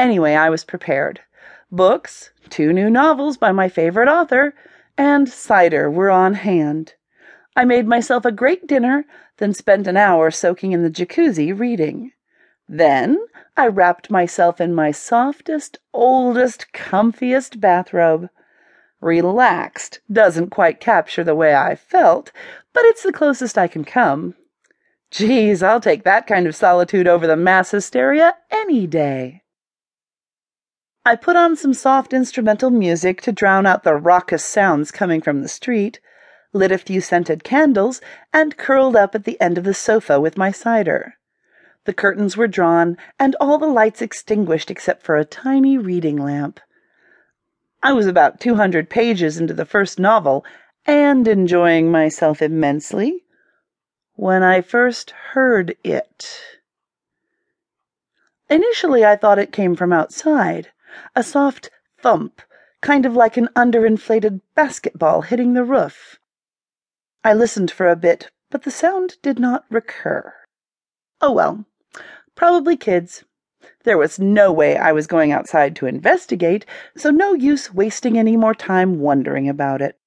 Anyway, I was prepared. Books, two new novels by my favorite author, and cider were on hand. I made myself a great dinner, then spent an hour soaking in the jacuzzi reading. Then I wrapped myself in my softest, oldest, comfiest bathrobe. Relaxed doesn't quite capture the way I felt, but it's the closest I can come. Geez, I'll take that kind of solitude over the mass hysteria any day. I put on some soft instrumental music to drown out the raucous sounds coming from the street, lit a few scented candles, and curled up at the end of the sofa with my cider. The curtains were drawn and all the lights extinguished except for a tiny reading lamp. I was about two hundred pages into the first novel and enjoying myself immensely when I first heard it. Initially, I thought it came from outside a soft thump, kind of like an underinflated basketball hitting the roof. I listened for a bit, but the sound did not recur. Oh well, probably kids. There was no way I was going outside to investigate, so no use wasting any more time wondering about it.